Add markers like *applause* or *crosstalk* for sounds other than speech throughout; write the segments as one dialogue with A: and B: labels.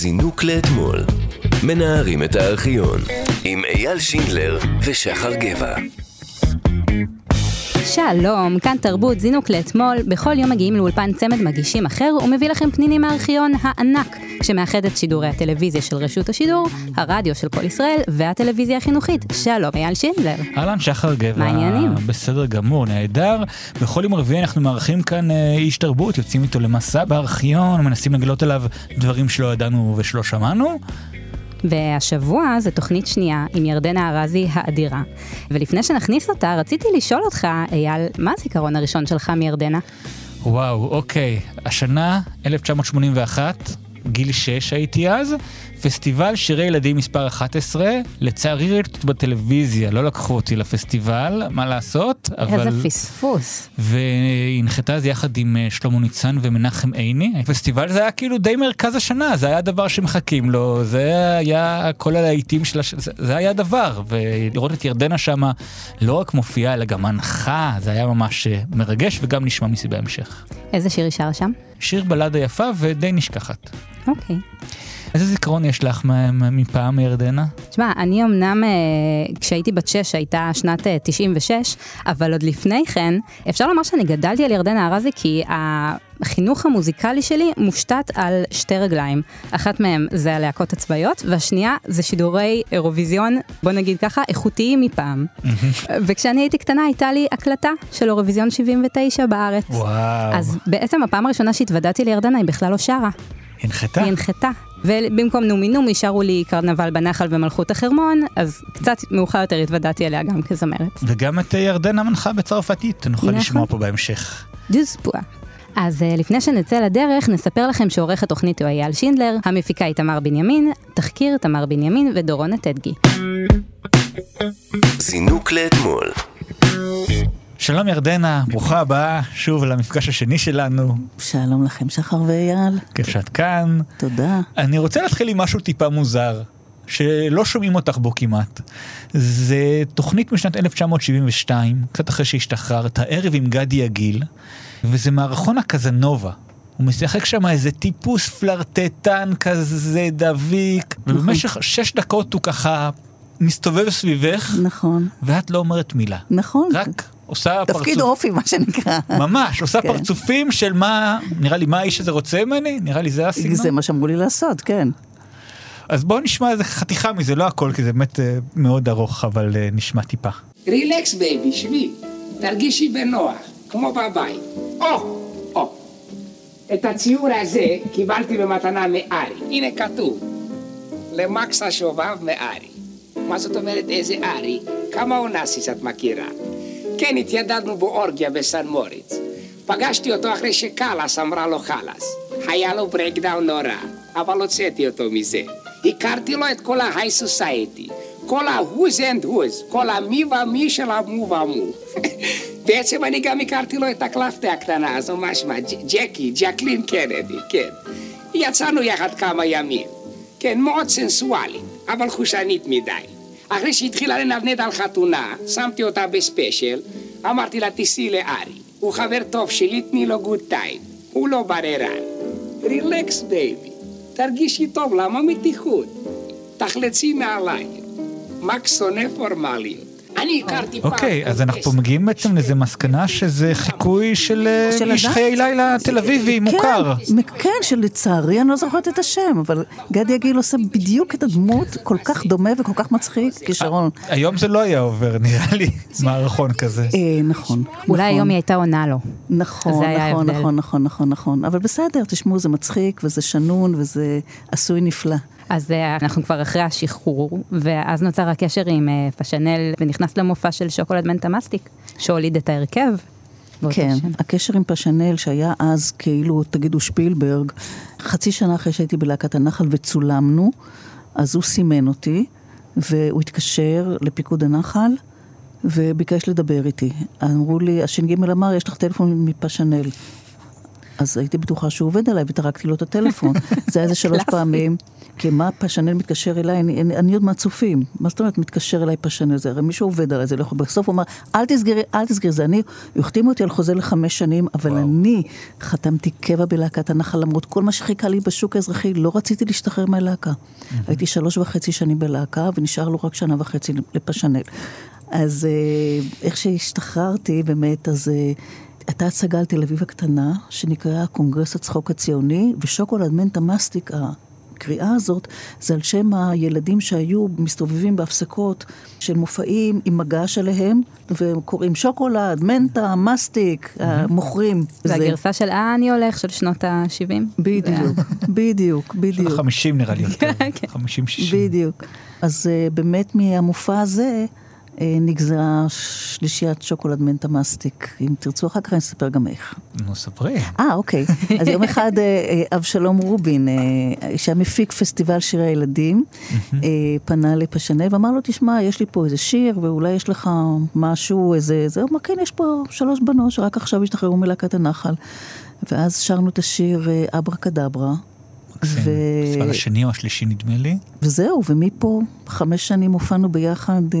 A: זינוק לאתמול. מנערים את הארכיון עם אייל שינדלר ושחר גבע.
B: שלום, כאן תרבות זינוק לאתמול, בכל יום מגיעים לאולפן צמד מגישים אחר ומביא לכם פנינים מהארכיון הענק שמאחד את שידורי הטלוויזיה של רשות השידור, הרדיו של כל ישראל והטלוויזיה החינוכית. שלום, אייל שינדלר.
C: אהלן, שחר גבע.
B: מה העניינים?
C: בסדר גמור, נהדר. בכל יום רביעי אנחנו מארחים כאן אה, איש תרבות, יוצאים איתו למסע בארכיון, מנסים לגלות עליו דברים שלא ידענו ושלא שמענו.
B: והשבוע זו תוכנית שנייה עם ירדנה ארזי האדירה. ולפני שנכניס אותה, רציתי לשאול אותך, אייל, מה הזיכרון הראשון שלך מירדנה?
C: וואו, אוקיי. השנה, 1981, גיל 6 הייתי אז, פסטיבל שירי ילדים מספר 11, לצערי ראיתי אותו בטלוויזיה, לא לקחו אותי לפסטיבל, מה לעשות, אבל...
B: איזה פספוס.
C: והנחתה אז יחד עם אה, שלמה ניצן ומנחם עיני. הפסטיבל זה היה כאילו די מרכז השנה, זה היה הדבר שמחכים לו, זה היה כל הלהיטים של הש... זה, היה דבר, ולראות את ירדנה שמה לא רק מופיעה, אלא גם מנחה, זה היה ממש אה, מרגש וגם נשמע מזה בהמשך.
B: איזה שיר שר שם?
C: שיר בלדה יפה ודי נשכחת.
B: אוקיי.
C: איזה זיכרון יש לך מפעם מירדנה?
B: תשמע, אני אמנם, אה, כשהייתי בת 6 הייתה שנת אה, 96, אבל עוד לפני כן, אפשר לומר שאני גדלתי על ירדנה ארזי כי החינוך המוזיקלי שלי מושתת על שתי רגליים. אחת מהן זה הלהקות הצבאיות, והשנייה זה שידורי אירוויזיון, בוא נגיד ככה, איכותיים מפעם. וכשאני הייתי קטנה הייתה לי הקלטה של אירוויזיון 79 בארץ.
C: וואו.
B: אז בעצם הפעם הראשונה שהתוודעתי לירדנה היא בכלל לא שרה,
C: הנחתה?
B: היא הנחתה. ובמקום נומי נומי שרו לי קרנבל בנחל ומלכות החרמון, אז קצת מאוחר יותר התוודעתי אליה גם כזמרת.
C: וגם את אה, ירדנה מנחה בצרפתית, נוכל
B: נכון.
C: לשמוע פה בהמשך.
B: דוז פואה. אז uh, לפני שנצא לדרך, נספר לכם שעורך התוכנית הוא אייל שינדלר, המפיקה היא תמר בנימין, תחקיר תמר בנימין ודורון טדגי.
A: זינוק לאתמול.
C: שלום ירדנה, ברוכה הבאה שוב למפגש השני שלנו,
D: שלום לכם, שחר ואייל.
C: כיף שאת כאן.
D: תודה.
C: אני רוצה להתחיל עם משהו טיפה מוזר, שלא שומעים אותך בו כמעט. זה תוכנית משנת 1972, קצת אחרי שהשתחררת, הערב עם גדי יגיל, וזה מערכון הקזנובה. הוא משחק שם איזה טיפוס פלרטטן כזה דביק, ובמשך שש דקות הוא ככה מסתובב סביבך,
D: נכון,
C: ואת לא אומרת מילה.
D: נכון.
C: רק עושה
D: תפקיד
C: פרצוף.
D: אופי, מה שנקרא.
C: ממש, עושה
D: כן.
C: פרצופים של מה, נראה לי, מה האיש הזה רוצה ממני? נראה לי זה הסגנון.
D: זה מה שאמרו לי לעשות, כן.
C: אז בואו נשמע איזה חתיכה מזה, לא הכל, כי זה באמת אה, מאוד ארוך, אבל אה, נשמע טיפה.
E: relax baby, שבי, תרגישי בנוח, כמו בבית. או, או. את הציור הזה קיבלתי במתנה מארי. הנה כתוב, למקס השובב מארי. מה זאת אומרת איזה ארי? כמה אונסיס את מכירה? כן, התיידדנו באורגיה בסן מוריץ. פגשתי אותו אחרי שקאלאס אמרה לו חלאס. היה לו breakdown נורא, אבל הוצאתי אותו מזה. הכרתי לו את כל ה high society. כל ה-who's and who's, כל המי ומי של המו ומו. בעצם אני גם הכרתי לו את הקלפטה הקטנה הזו? ג'- ג'קי, ג'קלין קנדי, כן. יצאנו יחד כמה ימים. כן, מאוד סנסואלית, אבל חושנית מדי. אחרי שהתחילה לנדנד על חתונה, שמתי אותה ב special, אמרתי לה, תיסעי לארי. הוא חבר טוב שלי, תני לו good time. הוא לא בררן. relax baby, תרגישי טוב, למה מתיחות? תחלצי נעליים. מקס שונא פורמליות. אני הכרתי פעם...
C: אוקיי, אז אנחנו פה מגיעים בעצם לאיזה מסקנה שזה חיקוי של אה, איש? חיי לילה תל אביבי מוכר.
D: כן, כן, שלצערי אני לא זוכרת את השם, אבל גדי יגיל עושה בדיוק את הדמות, כל כך דומה וכל כך מצחיק, כישרון.
C: היום זה לא היה עובר, נראה לי, מערכון כזה.
D: אה, נכון.
B: אולי
D: נכון.
B: היום היא הייתה עונה לו.
D: נכון, נכון. נכון, נכון, נכון, נכון. אבל בסדר, תשמעו, זה מצחיק וזה שנון וזה עשוי נפלא.
B: אז אה, אנחנו כבר אחרי השחרור, ואז נוצר הקשר עם אה, פאשנל, ונכנס למופע של שוקולד מנטה מסטיק, שהוליד את ההרכב.
D: כן,
B: שנה.
D: הקשר עם פאשנל שהיה אז כאילו, תגידו שפילברג, חצי שנה אחרי שהייתי בלהקת הנחל וצולמנו, אז הוא סימן אותי, והוא התקשר לפיקוד הנחל, וביקש לדבר איתי. אמרו לי, הש"ג אמר, יש לך טלפון מפאשנל. אז הייתי בטוחה שהוא עובד עליי וטרקתי לו את הטלפון. זה היה איזה שלוש. *laughs* פעמים. כי מה פשנל מתקשר אליי, אני, אני, אני עוד מהצופים. מה זאת אומרת מתקשר אליי פשנל? זה הרי מישהו עובד עליי, זה לא יכול... בסוף הוא אמר, אל תסגרי, אל תסגרי, זה אני. החתים אותי על חוזה לחמש שנים, אבל
C: וואו.
D: אני חתמתי קבע בלהקת הנחל, למרות כל מה שחיכה לי בשוק האזרחי, לא רציתי להשתחרר מהלהקה. הייתי שלוש וחצי שנים בלהקה, ונשאר לו רק שנה וחצי לפשנל. אז אה, איך שהשתחררתי, באמת, אז אה, הייתה הצגה על תל אביב הקטנה, שנקראה קונגרס הצחוק הציוני, ושוקולד מנטה מסטיק, הקריאה הזאת, זה על שם הילדים שהיו מסתובבים בהפסקות של מופעים עם מגש עליהם, וקוראים שוקולד, מנטה, מסטיק, מוכרים.
B: זה
D: זה-
B: הגרסה של אה אני הולך של שנות ה-70. *laughs* *laughs*
D: בדיוק, בדיוק,
C: של
D: בדיוק.
C: החמישים נראה לי יותר,
B: כן.
C: חמישים שישים.
D: בדיוק. אז uh, באמת מהמופע הזה נגזרה שלישיית שוקולד מנטה מסטיק. אם תרצו אחר כך אני אספר גם איך.
C: נו ספרי.
D: אה, אוקיי. אז יום אחד אה, אה, אבשלום רובין, אה, שהיה מפיק פסטיבל שירי הילדים, אה, פנה לפשנל ואמר לו, תשמע, יש לי פה איזה שיר, ואולי יש לך משהו, איזה... זה, אמר, כן, יש פה שלוש בנות שרק עכשיו השתחררו מלהקת הנחל. ואז שרנו את השיר אה, אברה קדברה.
C: מקסים. הפסטיבל השני או השלישי נדמה לי.
D: וזהו, ומפה חמש שנים הופענו ביחד, אה,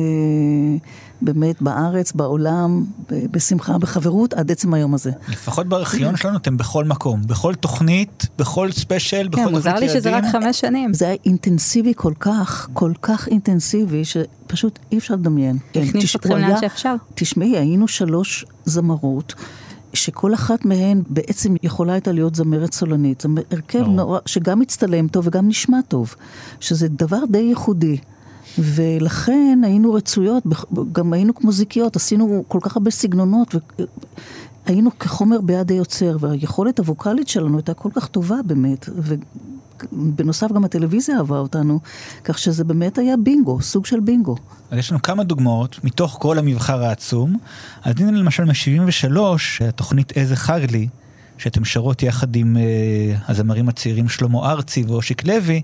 D: באמת, בארץ, בעולם, ב- בשמחה, בחברות, עד עצם היום הזה.
C: לפחות בארכיון שלנו אתם בכל מקום, בכל תוכנית, בכל ספיישל, בכל
B: כן, מוזר לי שזה רק חמש שנים.
D: זה היה אינטנסיבי כל כך, כל כך אינטנסיבי, שפשוט אי אפשר לדמיין. כן,
B: הכניס אתכם לאן שאפשר.
D: תשמעי, היינו שלוש זמרות. שכל אחת מהן בעצם יכולה הייתה להיות זמרת סולנית. זה הרכב
C: ברור.
D: נורא, שגם מצטלם טוב וגם נשמע טוב, שזה דבר די ייחודי. ולכן היינו רצויות, גם היינו מוזיקיות, עשינו כל כך הרבה סגנונות, והיינו כחומר ביד היוצר, והיכולת הווקאלית שלנו הייתה כל כך טובה באמת, ובנוסף גם הטלוויזיה אהבה אותנו, כך שזה באמת היה בינגו, סוג של בינגו.
C: אז יש לנו כמה דוגמאות מתוך כל המבחר העצום. אז הנה למשל מ-73, התוכנית איזה חג לי, שאתם שרות יחד עם אה, הזמרים הצעירים שלמה ארצי ואושיק לוי,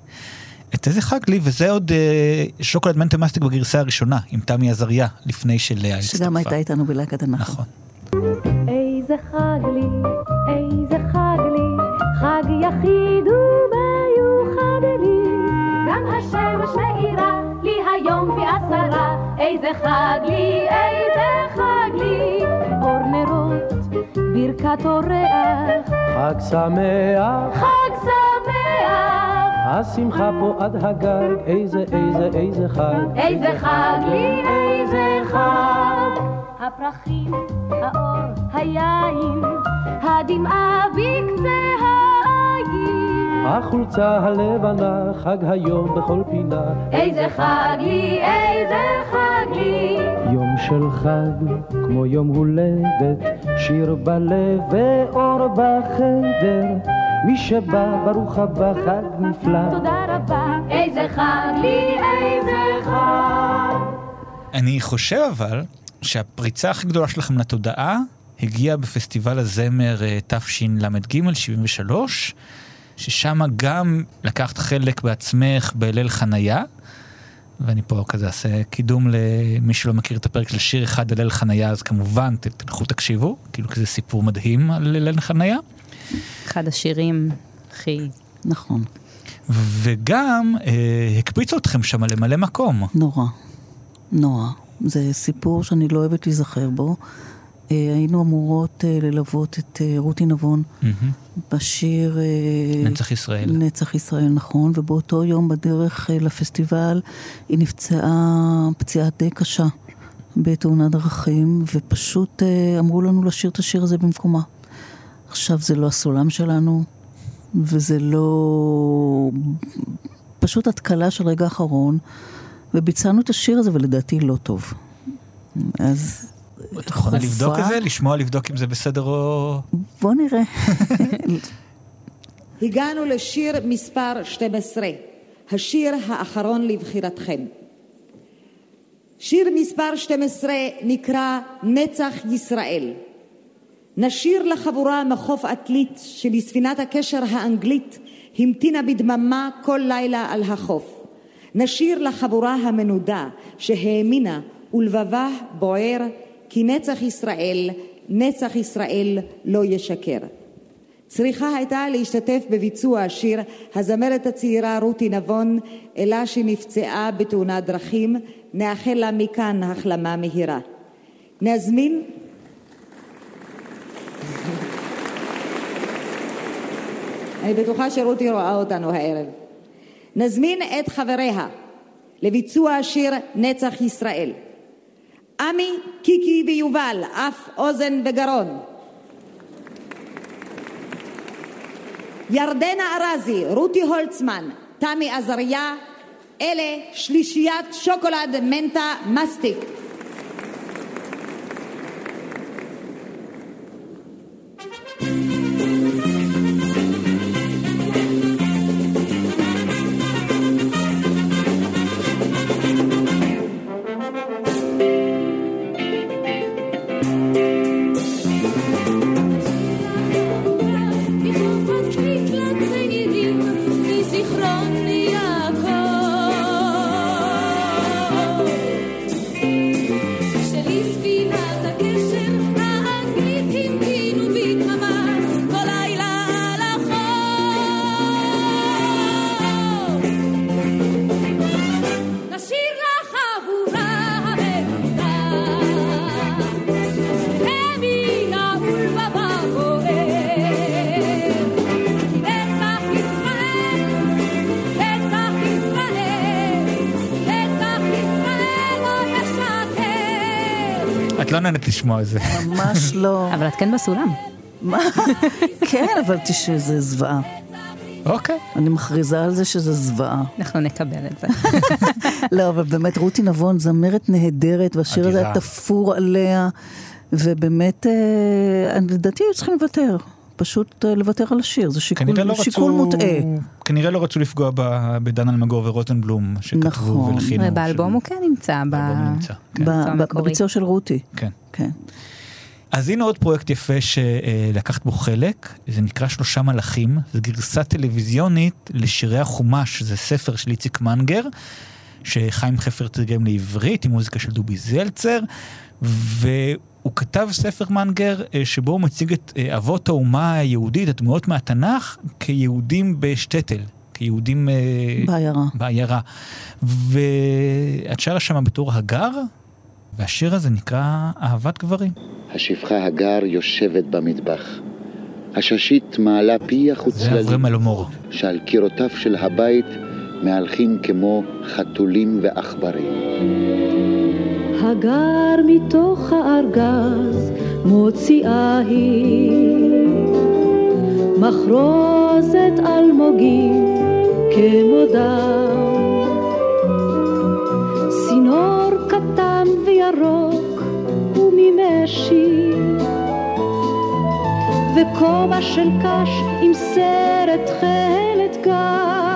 C: את איזה חג לי, וזה עוד אה, שוקולד מנטה מסטיק בגרסה הראשונה, עם תמי עזריה, לפני שלאה הצטרפה.
D: שגם הייתה איתנו בלהקת הנחל.
C: נכון.
F: איזה חג לי, השמש מאירה לי היום פי עשרה, איזה חג לי, איזה חג לי. אור נרות, ברכת אורח,
G: חג שמח,
F: חג שמח.
G: השמחה פה עד הגג, איזה איזה איזה חג.
F: איזה חג לי, איזה חג. הפרחים, האור, היין, הדמעה בקצה העין.
G: החולצה הלבנה, חג היום בכל פינה.
F: איזה חג לי, איזה חג לי.
G: יום של חג, כמו יום הולדת, שיר בלב ואור בחדר. מי שבא, ברוך הבא, חג נפלא.
F: תודה רבה. איזה חג לי, איזה חג.
C: אני חושב אבל שהפריצה הכי גדולה שלכם לתודעה הגיעה בפסטיבל הזמר אה, תשל"ג 73, ששם גם לקחת חלק בעצמך בליל חנייה, ואני פה כזה אעשה קידום למי שלא מכיר את הפרק של שיר אחד על ליל חנייה, אז כמובן תלכו תקשיבו, כאילו כזה סיפור מדהים על ליל חנייה.
B: אחד השירים הכי...
D: נכון,
C: וגם אה, הקפיצו אתכם שם למלא מקום.
D: נורא, נורא. זה סיפור שאני לא אוהבת להיזכר בו. אה, היינו אמורות אה, ללוות את אה, רותי נבון
C: מהמם.
D: בשיר...
C: נצח ישראל.
D: נצח ישראל, נכון, ובאותו יום בדרך לפסטיבל היא נפצעה פציעה די קשה בתאונת דרכים, ופשוט אמרו לנו לשיר את השיר הזה במקומה. עכשיו זה לא הסולם שלנו, וזה לא... פשוט התקלה של רגע אחרון, וביצענו את השיר הזה, ולדעתי לא טוב. אז...
C: את יכולה לבדוק את זה? לשמוע, לבדוק אם זה בסדר או...
D: בוא נראה. *laughs*
H: הגענו לשיר מספר 12, השיר האחרון לבחירתכם. שיר מספר 12 נקרא נצח ישראל. נשיר לחבורה מחוף עתלית שלספינת הקשר האנגלית המתינה בדממה כל לילה על החוף. נשיר לחבורה המנודה שהאמינה ולבבה בוער כי נצח ישראל, נצח ישראל לא ישקר. צריכה הייתה להשתתף בביצוע השיר הזמרת הצעירה רותי נבון, אלא שנפצעה בתאונת דרכים, נאחל לה מכאן החלמה מהירה. נזמין *laughs* אני בטוחה שרותי רואה אותנו הערב. נזמין את חבריה לביצוע השיר נצח ישראל. עמי, קיקי ויובל, אף אוזן וגרון. ירדנה ארזי, רותי הולצמן, תמי עזריה, אלה שלישיית שוקולד מנטה מסטיק.
I: לא
C: נהנית לשמוע את זה.
D: ממש לא. *laughs*
B: אבל את כן בסולם.
D: כן, אבל תשמעי, זה זוועה.
C: אוקיי.
D: אני מכריזה על זה שזה זוועה.
B: אנחנו נקבל את זה. *laughs*
D: לא, אבל באמת רותי נבון זמרת נהדרת, והשיר הזה. תפור עליה, ובאמת, אה, לדעתי היו צריכים לוותר. פשוט אה, לוותר על השיר, זה שיקול,
C: לא
D: שיקול
C: רצו...
D: מוטעה.
C: כנראה לא רצו לפגוע ב- בדן אלמגור ורוזנבלום, שכתבו
D: נכון.
C: ולחינו.
B: ובאלבום
C: של-
B: הוא כן נמצא. ב-
C: הוא נמצא, כן.
D: בביצוע של רותי.
C: כן.
D: כן.
C: אז הנה עוד פרויקט יפה שלקחת בו חלק, זה נקרא שלושה מלאכים, זו גרסה טלוויזיונית לשירי החומש, זה ספר של איציק מנגר, שחיים חפר תרגם לעברית עם מוזיקה של דובי זלצר, והוא כתב ספר מנגר אה, שבו הוא מציג את אה, אבות האומה היהודית, הדמויות מהתנ"ך, כיהודים בשטטל, כיהודים... אה,
D: בעיירה.
C: בעיירה. ואת שרה שם בתור הגר, והשיר הזה נקרא אהבת גברים.
J: השפחה הגר יושבת במטבח. הששית מעלה פיח
C: זה אברהם.
J: שעל קירותיו של הבית מהלכים כמו חתולים ועכברים.
I: הגר מתוך הארגז מוציאה היא מחרוזת אלמוגים כמו דם צינור קטן וירוק וממשי וכובע של קש עם סרט תכלת גן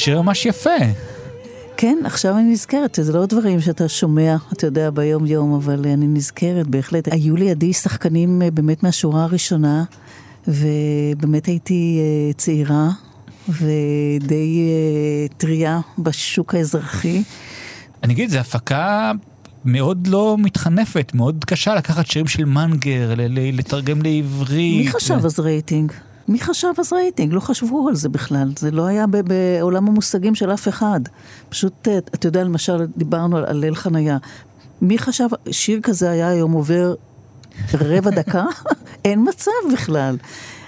C: שיר ממש יפה.
D: כן, עכשיו אני נזכרת, זה לא דברים שאתה שומע, אתה יודע, ביום יום, אבל אני נזכרת, בהחלט. היו לידי שחקנים אה, באמת מהשורה הראשונה, ובאמת הייתי אה, צעירה ודי אה, טריה בשוק האזרחי.
C: אני אגיד, זו הפקה מאוד לא מתחנפת, מאוד קשה לקחת שירים של מנגר, לתרגם לעברית.
D: מי חשב אז רייטינג? מי חשב אז רייטינג? לא חשבו על זה בכלל. זה לא היה בעולם המושגים של אף אחד. פשוט, אה, אתה יודע, למשל, דיברנו על ליל חניה. מי חשב, שיר כזה היה היום עובר רבע דקה? *laughs* אין מצב בכלל.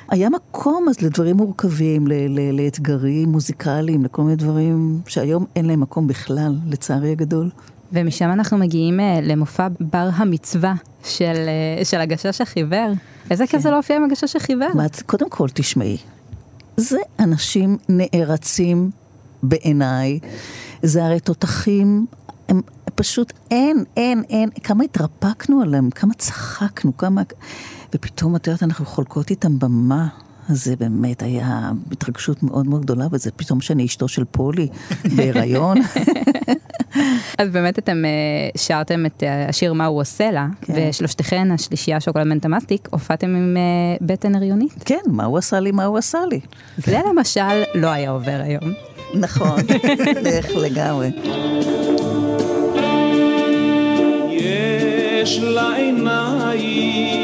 D: היה מקום אז לדברים מורכבים, ל- ל- לאתגרים מוזיקליים, לכל מיני דברים שהיום אין להם מקום בכלל, לצערי הגדול.
B: ומשם אנחנו מגיעים אה, למופע בר המצווה של, אה, של הגשש החיוור. איזה כיף זה להופיע עם הגשש החיוור.
D: קודם כל, תשמעי, זה אנשים נערצים בעיניי, זה הרי תותחים, הם פשוט אין, אין, אין, כמה התרפקנו עליהם, כמה צחקנו, כמה... ופתאום, את יודעת, אנחנו חולקות איתם במה. אז זה באמת היה התרגשות מאוד מאוד גדולה, וזה פתאום שאני אשתו של פולי בהיריון. *laughs*
B: אז באמת אתם אה, שרתם את אה, השיר מה הוא עושה לה,
D: כן.
B: ושלושתכן, השלישייה שוקולד מנטמאסטיק, הופעתם עם אה, בטן הריונית.
D: כן, מה הוא עשה לי, מה הוא עשה לי.
B: זה למשל לא היה עובר היום.
D: נכון, *laughs* איך לגמרי.
K: יש לה עיניים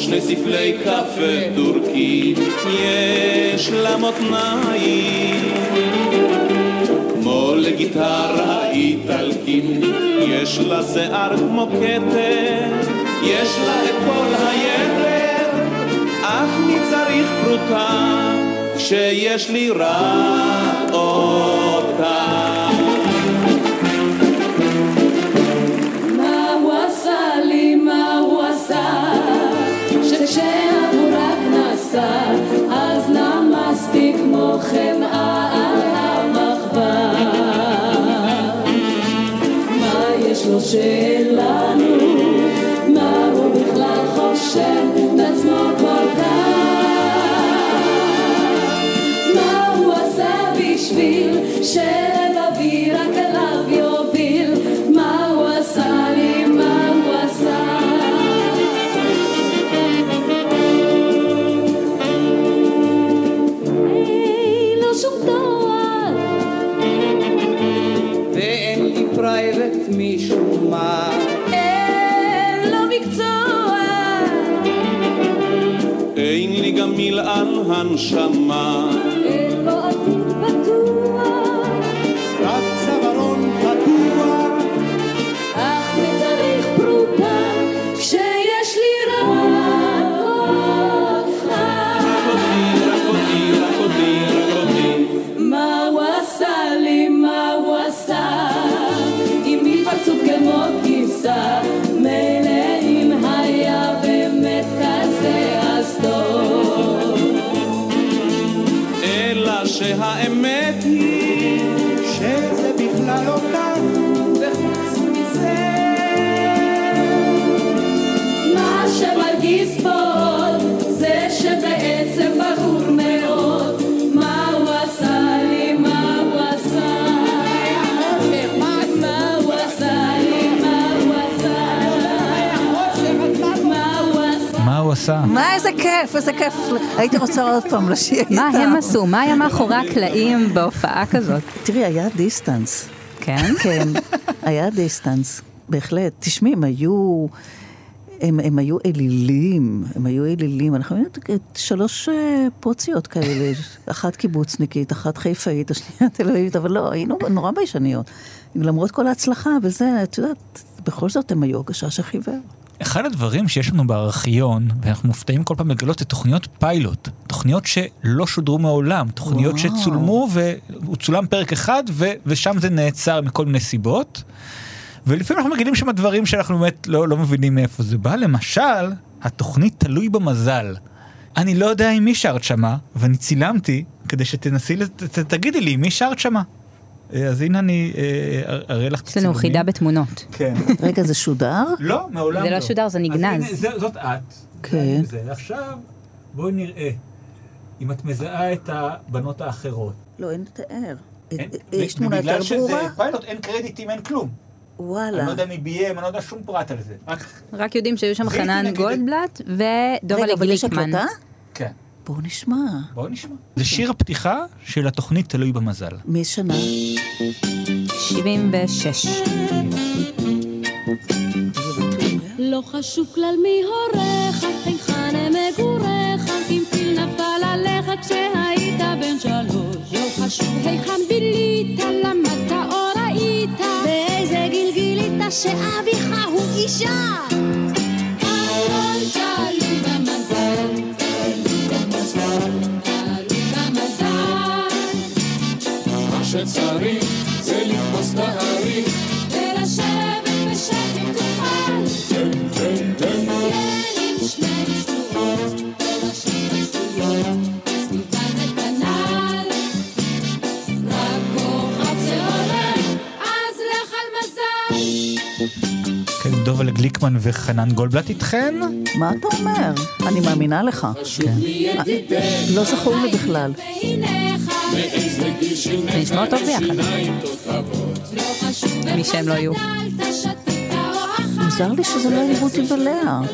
K: שני ספלי קפה טורקי יש לה מותניים כמו לגיטרה איטלקית יש לה שיער כמו כתר יש לה את כל היתר. אך מי צריך פרוטה כשיש לי רק אותה
F: לו שלנו, מה הוא בכלל חושב בעצמו כל כך? מה הוא עשה בשביל שלבבי אין
K: לי גם מלען הנשמה.
F: אין לו עשה מה
D: איזה כיף, איזה כיף. הייתי רוצה עוד פעם לשיר איתם.
B: מה הם עשו? מה היה מאחורי הקלעים בהופעה כזאת?
D: תראי, היה דיסטנס.
B: כן? *laughs*
D: כן, היה distance, בהחלט. תשמעי, הם היו... הם, הם היו אלילים, הם היו אלילים. אנחנו היינו שלוש אה, פוציות כאלה, אחת קיבוצניקית, אחת חיפאית, השנייה *laughs* תל אביבית, אבל לא, היינו נורא ביישניות. למרות כל ההצלחה וזה, את יודעת, בכל זאת הם היו הגשש החיוור.
C: אחד הדברים שיש לנו בארכיון, ואנחנו מופתעים כל פעם לגלות, זה תוכניות פיילוט. תוכניות שלא שודרו מעולם, תוכניות
D: וואו.
C: שצולמו, והוא צולם פרק אחד, ו- ושם זה נעצר מכל מיני סיבות. ולפעמים אנחנו מגלים שם דברים שאנחנו באמת לא, לא מבינים מאיפה זה בא. למשל, התוכנית תלוי במזל. אני לא יודע אם מי שרת שמה, ואני צילמתי כדי שתנסי, תגידי לי מי שרת שמה. אה, אז הנה אני אה, אראה לך את
B: יש לנו חידה בתמונות.
C: כן. *laughs*
D: רגע, זה שודר?
C: לא, מעולם
B: זה
C: לא.
B: לא שודר, זה
C: אז
B: נגנז.
C: הנה, זה- זאת את.
D: כן.
C: עכשיו, בואי נראה. אם את מזהה את הבנות האחרות.
D: לא, אין לתאר. יש תמונה יותר
C: ובגלל שזה
D: ברורה?
C: פיילוט, אין קרדיטים, אין כלום. אני
D: וואלה.
C: לא יודע מי ביים, אני לא יודע שום פרט על זה. רק...
B: יודעים שהיו שם חנן גולדבלט ודובה
D: רגע, אבל יש
B: גליקמן.
D: הקלטה? בואו נשמע.
C: בואו נשמע. זה שיר הפתיחה של התוכנית תלוי במזל.
D: מאיזה שנה?
B: 76.
F: לא חשוב כלל מי הוריך, היכן הם מגוריך, אם טיל נפל עליך כשהיית בן שלוש. לא חשוב היכן בילית, למדת או ראית, באיזה גיל גילית שאביך הוא אישה.
C: גליקמן וחנן גולדבלט איתכן?
D: מה אתה אומר? אני מאמינה לך.
C: כן.
D: לא זכור לי בכלל.
B: זה נשמע טוב ביחד. מי שהם לא יהיו.
D: מוזר לי שזה לא
F: במזל.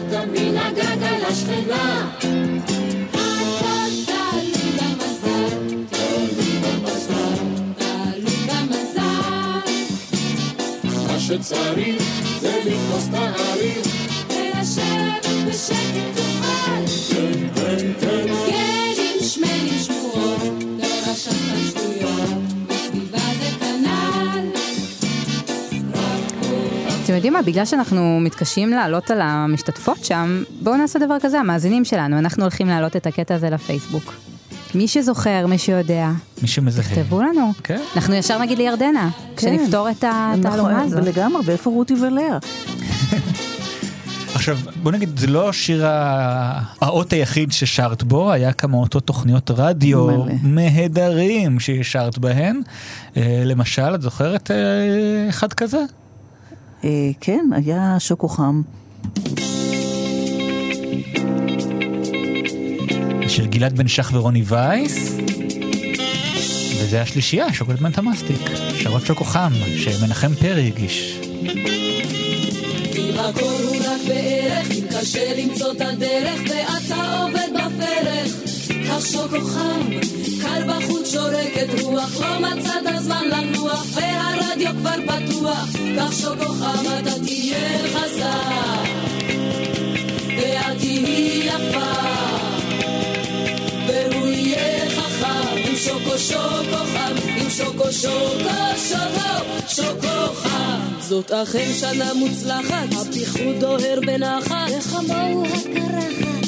L: מה שצריך זה לתפוס את.
F: ולשבת בשקט תוכל.
L: תן, תן.
F: כן, עם שמנים שמועות, לא רשמת שטויות, בסביבה זה כנ"ל.
B: אתם יודעים מה, בגלל שאנחנו מתקשים לעלות על המשתתפות שם, בואו נעשה דבר כזה, המאזינים שלנו, אנחנו הולכים להעלות את הקטע הזה לפייסבוק. מי שזוכר, מי שיודע,
C: מי שמזהה.
B: תכתבו לנו.
C: כן.
B: אנחנו ישר נגיד לירדנה, כשנפתור את התעלומה
D: נכון,
B: הזאת.
D: לגמרי, ואיפה רותי ולאה?
C: עכשיו, בוא נגיד, זה לא השיר האות היחיד ששרת בו, היה כמה אותו תוכניות רדיו
D: מלא.
C: מהדרים ששרת בהן. אה, למשל, את זוכרת אה, אחד כזה?
D: אה, כן, היה שוקו חם.
C: של גלעד בן שח ורוני וייס. וזה השלישייה, שוקולד מנטה-מסטיק. שרות שוקו חם, שמנחם פרי הגיש.
F: אם הכל קר בחוץ שורקת רוח, לא מצאת הזמן לנוח, והרדיו כבר פתוח, קח שוקו חם, אתה תהיה חזק, ואת תהיי יפה, שוקו שוקו חם, עם שוקו שוקו שוקו שוקו חם. זאת אכן שנה מוצלחת, הפיחות דוהר בנחת, וכמוהו הקרחת.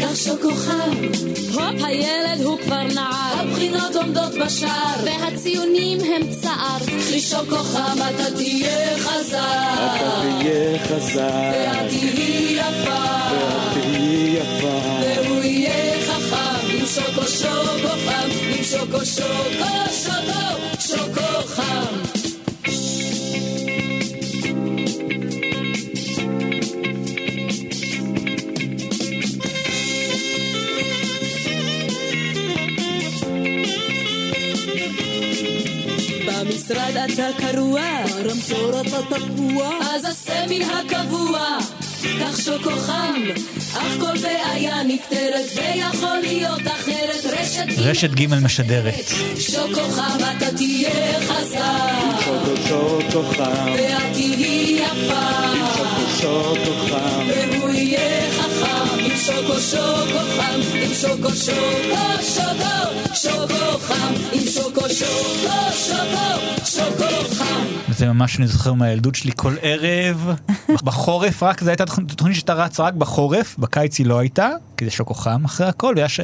F: קח שוקו חם, הופ הילד הוא כבר נער, הבחינות עומדות בשער, והציונים הם צער. קחי שוקו חם, אתה תהיה חזק,
G: תהיה חזק,
F: ואת תהיי יפה, שוקו שוקו שוקו שוקו חם. במשרד אתה קרוע, ברמזור אתה תקוע, אז עשה מן הקבוע. קח שוקו חם, אך כל בעיה נפתרת, ויכול להיות אחרת, רשת
C: רשת ג' משדרת.
F: שוקו חם, אתה תהיה חזק,
G: שוקו שוקו חם,
F: ואת תהיי יפה,
L: שוקו חם.
F: והוא שוקו שוקו חם, עם שוקו שוקו שוקו שוקו חם, עם שוקו שוקו שוקו שוקו חם.
C: זה ממש אני זוכר מהילדות שלי כל ערב *laughs* בחורף רק זו הייתה תוכנית תוכנית שאתה רץ רק בחורף בקיץ היא לא הייתה כי זה שוקו חם אחרי הכל והיה ש...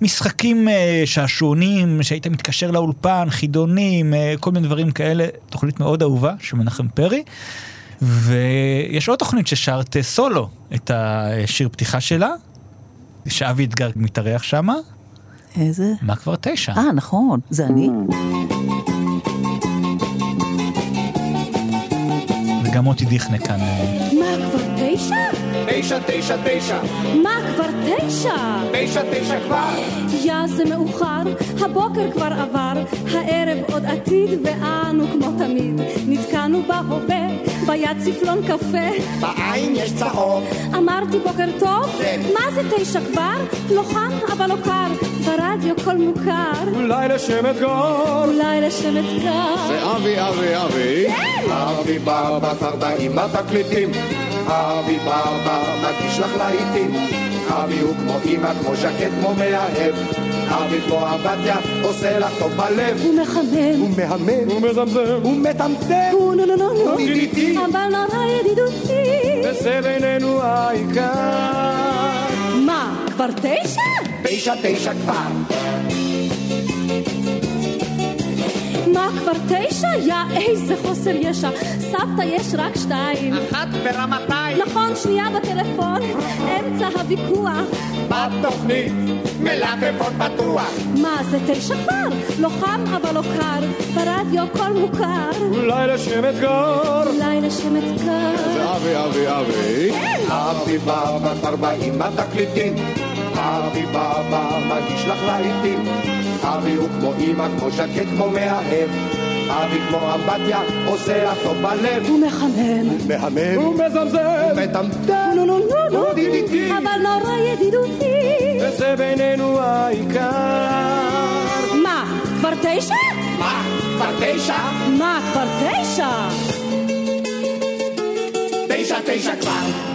C: משחקים אה, שעשועונים שהיית מתקשר לאולפן חידונים אה, כל מיני דברים כאלה תוכנית מאוד אהובה של מנחם פרי. ויש עוד תוכנית ששרת סולו את השיר פתיחה שלה שאבי אתגר מתארח שמה
D: איזה?
C: מה כבר תשע.
D: אה, נכון, זה אני?
C: וגם מוטי דיכנה כאן.
F: מה, כבר תשע?
L: תשע, תשע, תשע.
F: מה, כבר תשע?
L: תשע, תשע כבר.
F: יא, זה מאוחר, הבוקר כבר עבר, הערב עוד עתיד, ואנו כמו תמיד, נתקענו בהווה, ביד צפלון קפה.
L: בעין יש צהוב.
F: אמרתי בוקר טוב,
L: כן.
F: מה זה תשע כבר? לא חם אבל לא קר, ברדיו קול מוכר,
L: אולי לשם אתגר.
F: אולי לשם אתגר.
L: זה אבי, אבי, אבי.
F: כן.
L: אבי ברבר פרדה עם התקליטים. אבי ברבר מגיש לך להיטים. אבי הוא כמו אמא, כמו ז'קט, כמו מאהב. אבי כמו עבדיה, עושה לך טוב בלב.
F: הוא מחמם,
L: הוא מהמם, הוא מזמזם, הוא מטמטם.
F: הוא נו נו נו נו,
L: הוא ידידותי.
F: אבל נורא ידידותי.
L: וזה בינינו העיקר.
F: מה, כבר תשע?
L: תשע, תשע כבר.
F: מה, כבר תשע? יא, איזה חוסר ישע. סבתא יש רק שתיים.
L: אחת ברמתיים.
F: נכון, שנייה בטלפון, אמצע הוויכוח.
L: בתוכנית מלפפון פתוח.
F: מה, זה תשע כבר? לא חם אבל לא קר, ברדיו קול מוכר.
L: אולי לשם אתגר.
F: אולי לשם אתגר.
L: זה אבי, אבי, אבי. אבי בבא כבר בא עם התקליטים. אבי בבא מגיש לך להיטים. אבי הוא כמו אמא, כמו ז'קט, כמו מאהב. אבי כמו אמבטיה, עושה לך טוב בלב.
F: הוא מחמם,
L: מהמם. הוא מזמזם. מטמטם.
F: נו נו נו נו,
L: הוא ידידותי.
F: אבל נורא ידידותי.
L: וזה בינינו העיקר.
F: מה, כבר תשע?
L: מה? כבר תשע?
F: מה, כבר תשע?
L: תשע, תשע כבר.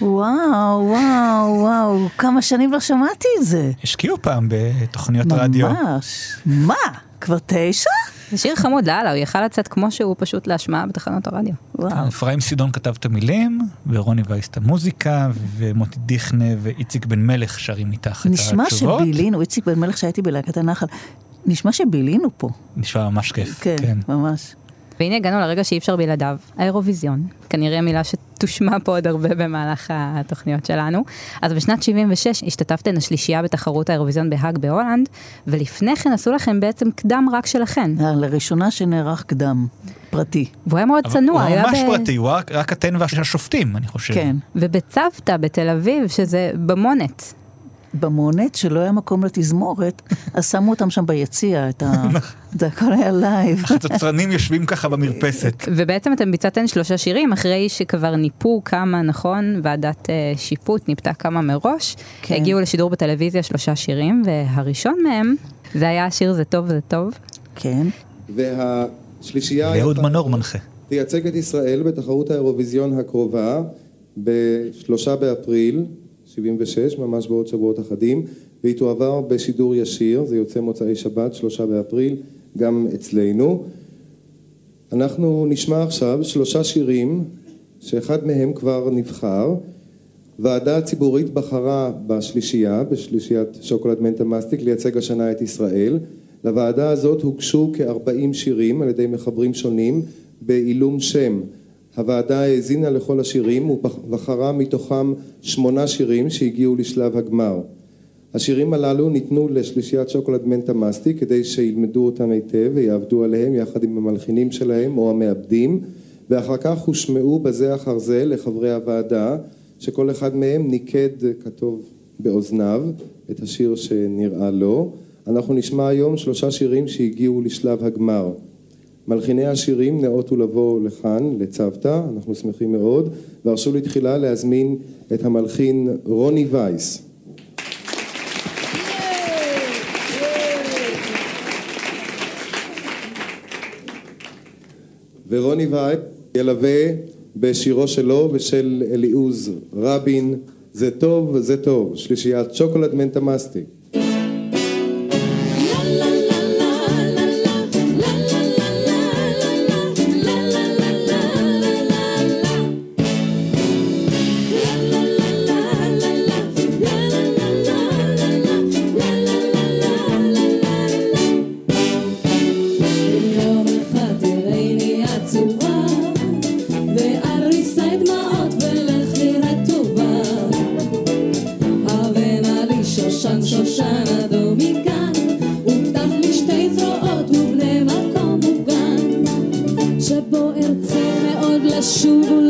D: וואו, וואו, וואו, כמה שנים לא שמעתי את זה.
C: השקיעו פעם בתוכניות רדיו.
D: ממש. מה? כבר תשע?
B: זה שיר חמוד לאללה, הוא יכל לצאת כמו שהוא פשוט להשמעה בתחנות הרדיו.
D: וואו.
C: אפרים סידון כתב את המילים, ורוני וייס את המוזיקה, ומוטי דיכנה ואיציק בן מלך שרים איתך את
D: נשמע
C: התשובות.
D: שבילינו, איציק בן מלך שהייתי בלהקת הנחל, נשמע שבילינו פה.
C: נשמע ממש כיף.
D: כן,
C: כן.
D: ממש.
B: והנה הגענו לרגע שאי אפשר בלעדיו, האירוויזיון. כנראה מילה שתושמע פה עוד הרבה במהלך התוכניות שלנו. אז בשנת 76 השתתפתן השלישייה בתחרות האירוויזיון בהאג בהולנד, ולפני כן עשו לכם בעצם קדם רק שלכן.
D: אה, לראשונה שנערך קדם, פרטי.
B: והוא היה מאוד צנוע,
C: הוא
B: היה
C: ממש
B: ב-
C: פרטי, הוא רק- רק אתן והשופטים, אני חושב.
D: כן.
B: ובצוותא בתל אביב, שזה במונת.
D: במונת, שלא היה מקום לתזמורת, אז שמו אותם שם ביציע, את ה... זה הכל היה לייב.
C: החצוצרנים יושבים ככה במרפסת.
B: ובעצם אתם ביצעתם שלושה שירים אחרי שכבר ניפו כמה, נכון, ועדת אה, שיפוט ניפתה כמה מראש.
D: כן.
B: הגיעו לשידור בטלוויזיה שלושה שירים, והראשון מהם, זה היה השיר זה טוב זה טוב.
D: כן.
M: והשלישייה
C: ואהוד מנור מנחה.
M: תייצג את ישראל בתחרות האירוויזיון הקרובה בשלושה באפריל 76, ממש בעוד שבועות אחדים, והיא תועבר בשידור ישיר, זה יוצא מוצאי שבת, שלושה באפריל, גם אצלנו. אנחנו נשמע עכשיו שלושה שירים, שאחד מהם כבר נבחר. ועדה ציבורית בחרה בשלישייה, בשלישיית שוקולד מנטה מסטיק, לייצג השנה את ישראל. לוועדה הזאת הוגשו כ-40 שירים על ידי מחברים שונים בעילום שם. הוועדה האזינה לכל השירים ובחרה מתוכם שמונה שירים שהגיעו לשלב הגמר. השירים הללו ניתנו לשלישיית שוקולד מנטה מסטיק כדי שילמדו אותם היטב ויעבדו עליהם יחד עם המלחינים שלהם או המעבדים ואחר כך הושמעו בזה אחר זה לחברי הוועדה שכל אחד מהם ניקד כתוב באוזניו את השיר שנראה לו. אנחנו נשמע היום שלושה שירים שהגיעו לשלב הגמר. מלחיני השירים נאותו לבוא לכאן, לצוותא, אנחנו שמחים מאוד, והרשו לי תחילה להזמין את המלחין רוני וייס. ורוני וייס ילווה
F: בשירו שלו ושל אליעוז רבין, זה טוב, זה טוב, שלישיית שוקולד מנטה מסטיק.
I: 舒服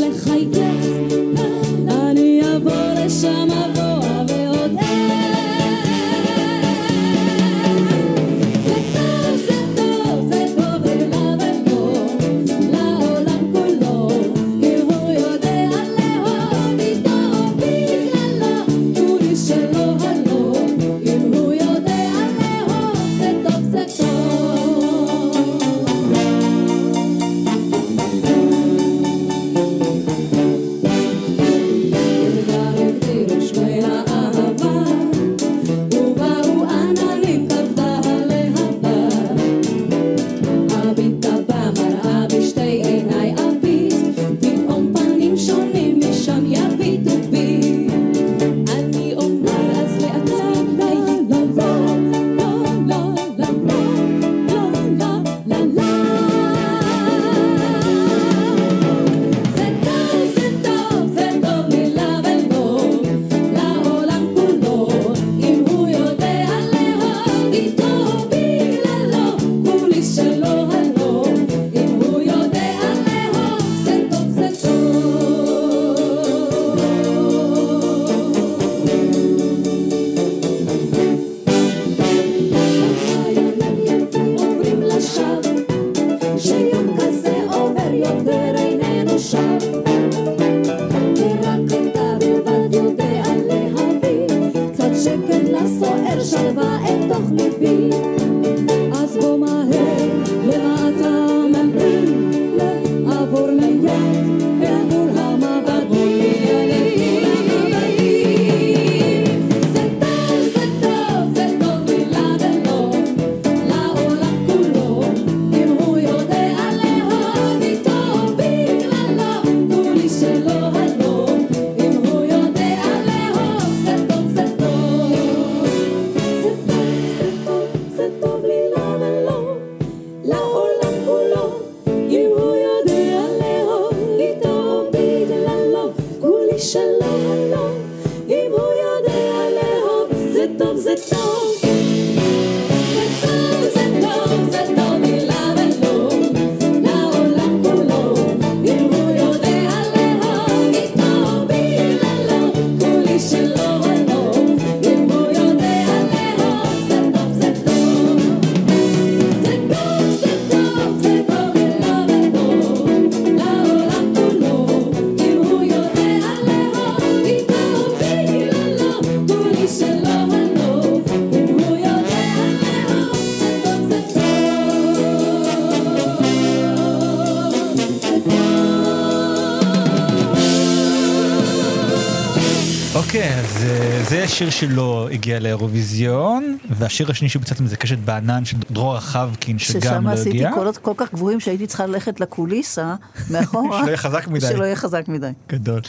I: השיר שלו הגיע לאירוויזיון, והשיר השני שביצעתם זה קשת בענן של דרור רחבקין, שגם לא הגיע.
D: ששם עשיתי קולות כל כך גבוהים שהייתי צריכה ללכת לקוליסה מאחורה. *laughs*
I: שלא יהיה חזק מדי.
D: שלא יהיה חזק מדי.
I: גדול.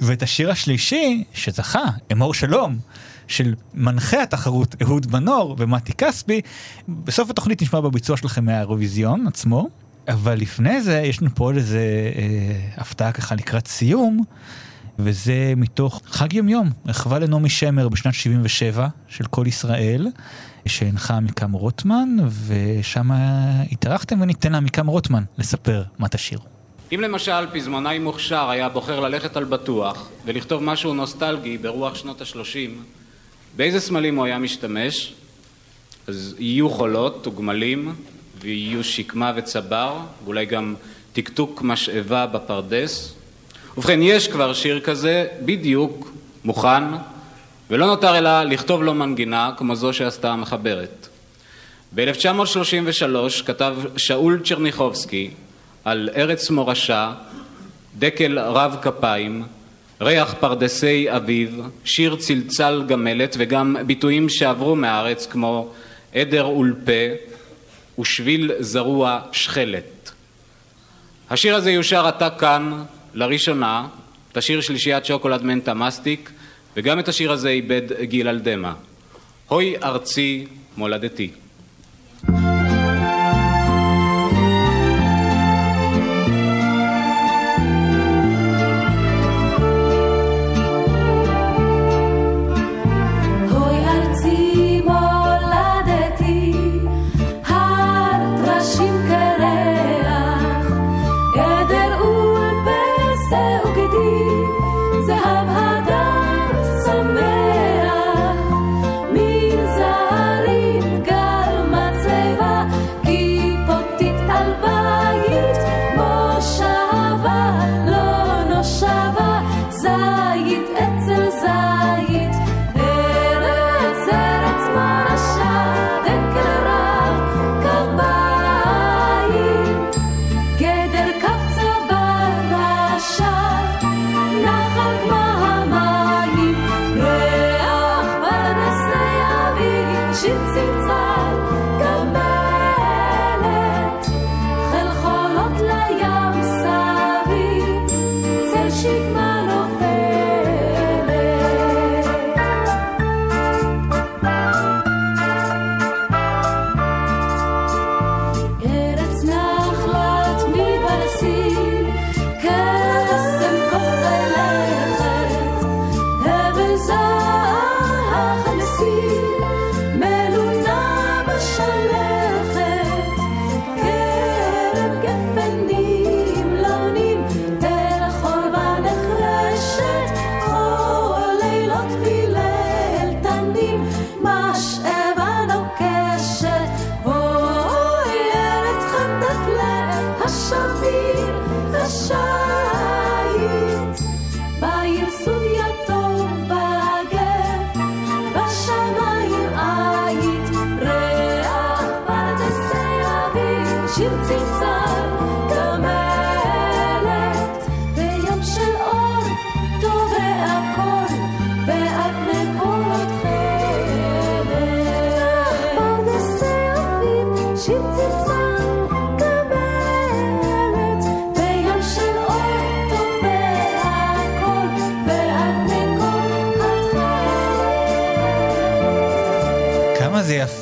I: ואת השיר השלישי, שזכה, אמור שלום. של מנחה התחרות אהוד מנור ומתי כספי. בסוף התוכנית נשמע בביצוע שלכם מהאירוויזיון עצמו, אבל לפני זה יש לנו פה עוד איזה אה, הפתעה ככה לקראת סיום. וזה מתוך חג יומיום, רחבה לנעמי שמר בשנת 77 של כל ישראל, שהנחה עמיקם רוטמן, ושם התארחתם וניתן לעמיקם רוטמן לספר מה תשאיר.
N: אם למשל פזמונאי מוכשר היה בוחר ללכת על בטוח ולכתוב משהו נוסטלגי ברוח שנות השלושים, באיזה סמלים הוא היה משתמש? אז יהיו חולות וגמלים, ויהיו שקמה וצבר, ואולי גם טקטוק משאבה בפרדס, ובכן, יש כבר שיר כזה, בדיוק, מוכן, ולא נותר אלא לכתוב לו מנגינה, כמו זו שעשתה המחברת. ב-1933 כתב שאול צ'רניחובסקי על ארץ מורשה,
I: דקל רב כפיים, ריח פרדסי אביב, שיר צלצל גמלת וגם ביטויים שעברו מהארץ כמו עדר אולפה ושביל זרוע שכלת. השיר הזה יושר עתה כאן לראשונה, את השיר שלישיית שוקולד מנטה מסטיק, וגם את השיר הזה איבד גיל אלדמה. הוי ארצי מולדתי.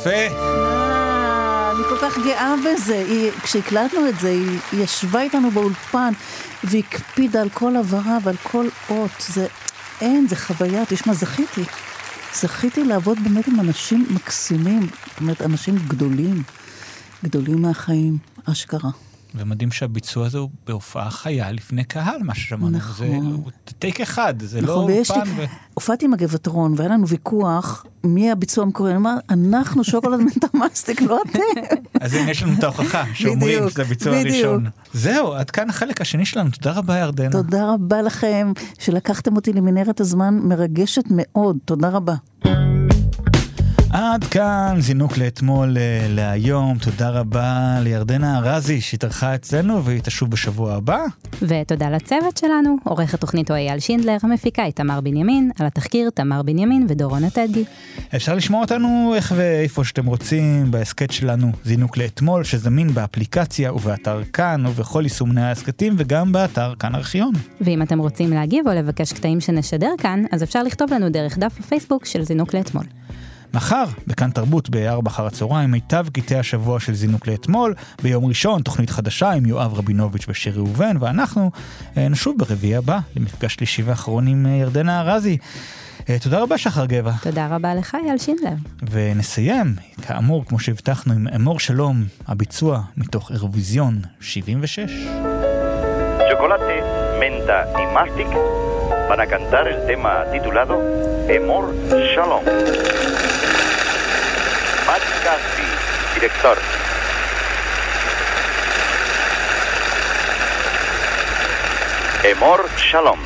C: יפה.
D: אה, אני כל כך גאה בזה. כשהקלטנו את זה, היא ישבה איתנו באולפן והקפידה על כל הבהרה ועל כל אות. זה, אין, זה חוויה. תשמע, זכיתי. זכיתי לעבוד באמת עם אנשים מקסימים. זאת אומרת, אנשים גדולים. גדולים מהחיים, אשכרה.
C: ומדהים שהביצוע הזה הוא בהופעה חיה לפני קהל, מה ששמענו.
D: נכון.
C: זה טייק אחד, זה לא
D: נכון, ויש לי,
C: אולפן. ו...
D: הופעתי עם הגבעתרון, והיה לנו ויכוח מי הביצוע המקורי. אני אומרת, אנחנו שוקולד מנטמאסטיק, לא אתם.
C: אז הנה יש לנו את ההוכחה, שאומרים שזה הביצוע. הראשון. זהו, עד כאן החלק השני שלנו, תודה רבה ירדנה.
D: תודה רבה לכם שלקחתם אותי למנהרת הזמן מרגשת מאוד, תודה רבה.
C: עד כאן זינוק לאתמול אה, להיום, תודה רבה לירדנה ארזי שהתארחה אצלנו והיא תשוב בשבוע הבא.
B: ותודה לצוות שלנו, עורך התוכנית הוא אייל שינדלר, המפיקה היא תמר בנימין, על התחקיר תמר בנימין ודורון עתדי.
C: אפשר לשמוע אותנו איך ואיפה שאתם רוצים בהסכת שלנו זינוק לאתמול שזמין באפליקציה ובאתר כאן ובכל יישומני ההסכתים וגם באתר כאן ארכיון.
B: ואם אתם רוצים להגיב או לבקש קטעים שנשדר כאן, אז אפשר לכתוב לנו דרך דף הפייסבוק של זינוק לאתמול.
C: מחר, בכאן תרבות ב-4 אחר הצהריים, מיטב קטעי השבוע של זינוק לאתמול. ביום ראשון, תוכנית חדשה עם יואב רבינוביץ' ושירי ראובן, ואנחנו אה, נשוב ברביעי הבא למפגש שלישי ואחרון עם אה, ירדנה ארזי. אה, תודה רבה, שחר גבע.
B: תודה רבה לך, אייל שינדלר.
C: ונסיים, כאמור, כמו שהבטחנו, עם אמור שלום, הביצוע מתוך אירוויזיון 76.
O: Chocolate, menta y mastic van a cantar el tema titulado Emor Shalom. Matt Caspi, director. Emor Shalom.